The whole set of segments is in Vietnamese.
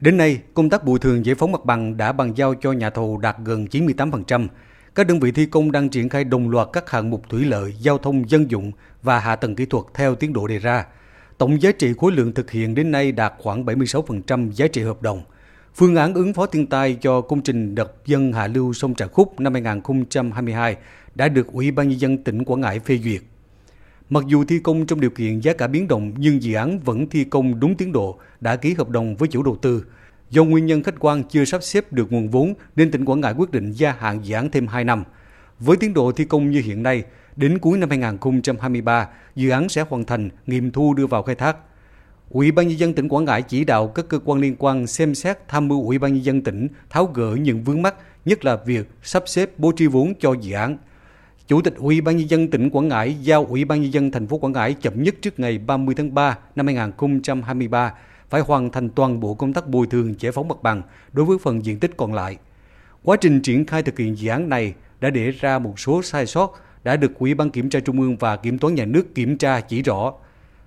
Đến nay, công tác bồi thường giải phóng mặt bằng đã bàn giao cho nhà thầu đạt gần 98%. Các đơn vị thi công đang triển khai đồng loạt các hạng mục thủy lợi, giao thông dân dụng và hạ tầng kỹ thuật theo tiến độ đề ra. Tổng giá trị khối lượng thực hiện đến nay đạt khoảng 76% giá trị hợp đồng. Phương án ứng phó thiên tai cho công trình đập dân hạ lưu sông Trà Khúc năm 2022 đã được Ủy ban Nhân dân tỉnh Quảng Ngãi phê duyệt. Mặc dù thi công trong điều kiện giá cả biến động nhưng dự án vẫn thi công đúng tiến độ, đã ký hợp đồng với chủ đầu tư. Do nguyên nhân khách quan chưa sắp xếp được nguồn vốn nên tỉnh Quảng Ngãi quyết định gia hạn dự án thêm 2 năm. Với tiến độ thi công như hiện nay, đến cuối năm 2023, dự án sẽ hoàn thành, nghiệm thu đưa vào khai thác. Ủy ban nhân dân tỉnh Quảng Ngãi chỉ đạo các cơ quan liên quan xem xét tham mưu Ủy ban nhân dân tỉnh tháo gỡ những vướng mắc, nhất là việc sắp xếp bố trí vốn cho dự án. Chủ tịch Ủy ban nhân dân tỉnh Quảng Ngãi giao Ủy ban nhân dân thành phố Quảng Ngãi chậm nhất trước ngày 30 tháng 3 năm 2023 phải hoàn thành toàn bộ công tác bồi thường giải phóng mặt bằng đối với phần diện tích còn lại. Quá trình triển khai thực hiện dự án này đã để ra một số sai sót đã được Ủy ban Kiểm tra Trung ương và Kiểm toán Nhà nước kiểm tra chỉ rõ.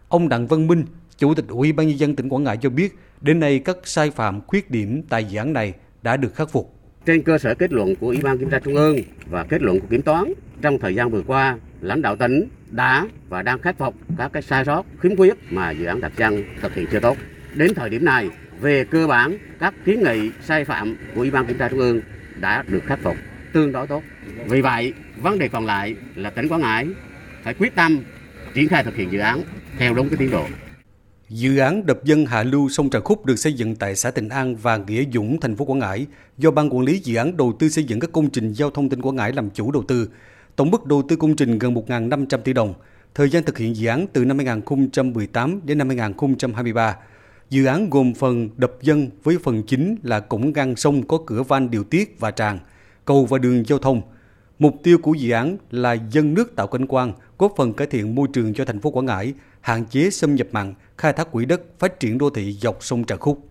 Ông Đặng Văn Minh, Chủ tịch Ủy ban nhân dân tỉnh Quảng Ngãi cho biết, đến nay các sai phạm khuyết điểm tại dự án này đã được khắc phục. Trên cơ sở kết luận của Ủy ban Kiểm tra Trung ương và kết luận của Kiểm toán, trong thời gian vừa qua, lãnh đạo tỉnh đã và đang khắc phục các cái sai sót, khiếm khuyết mà dự án đặt chân thực hiện chưa tốt. Đến thời điểm này, về cơ bản, các kiến nghị sai phạm của Ủy ban Kiểm tra Trung ương đã được khắc phục tương đối tốt. Vì vậy, vấn đề còn lại là tỉnh Quảng Ngãi phải quyết tâm triển khai thực hiện dự án theo đúng cái tiến độ. Dự án đập dân hạ lưu sông Trà Khúc được xây dựng tại xã Tịnh An và Nghĩa Dũng, thành phố Quảng Ngãi, do Ban Quản lý Dự án Đầu tư xây dựng các công trình giao thông tỉnh Quảng Ngãi làm chủ đầu tư. Tổng mức đầu tư công trình gần 1.500 tỷ đồng. Thời gian thực hiện dự án từ năm 2018 đến năm 2023. Dự án gồm phần đập dân với phần chính là cổng ngăn sông có cửa van điều tiết và tràn, cầu và đường giao thông. Mục tiêu của dự án là dân nước tạo cảnh quan, góp phần cải thiện môi trường cho thành phố Quảng Ngãi, hạn chế xâm nhập mặn, khai thác quỹ đất, phát triển đô thị dọc sông Trà Khúc.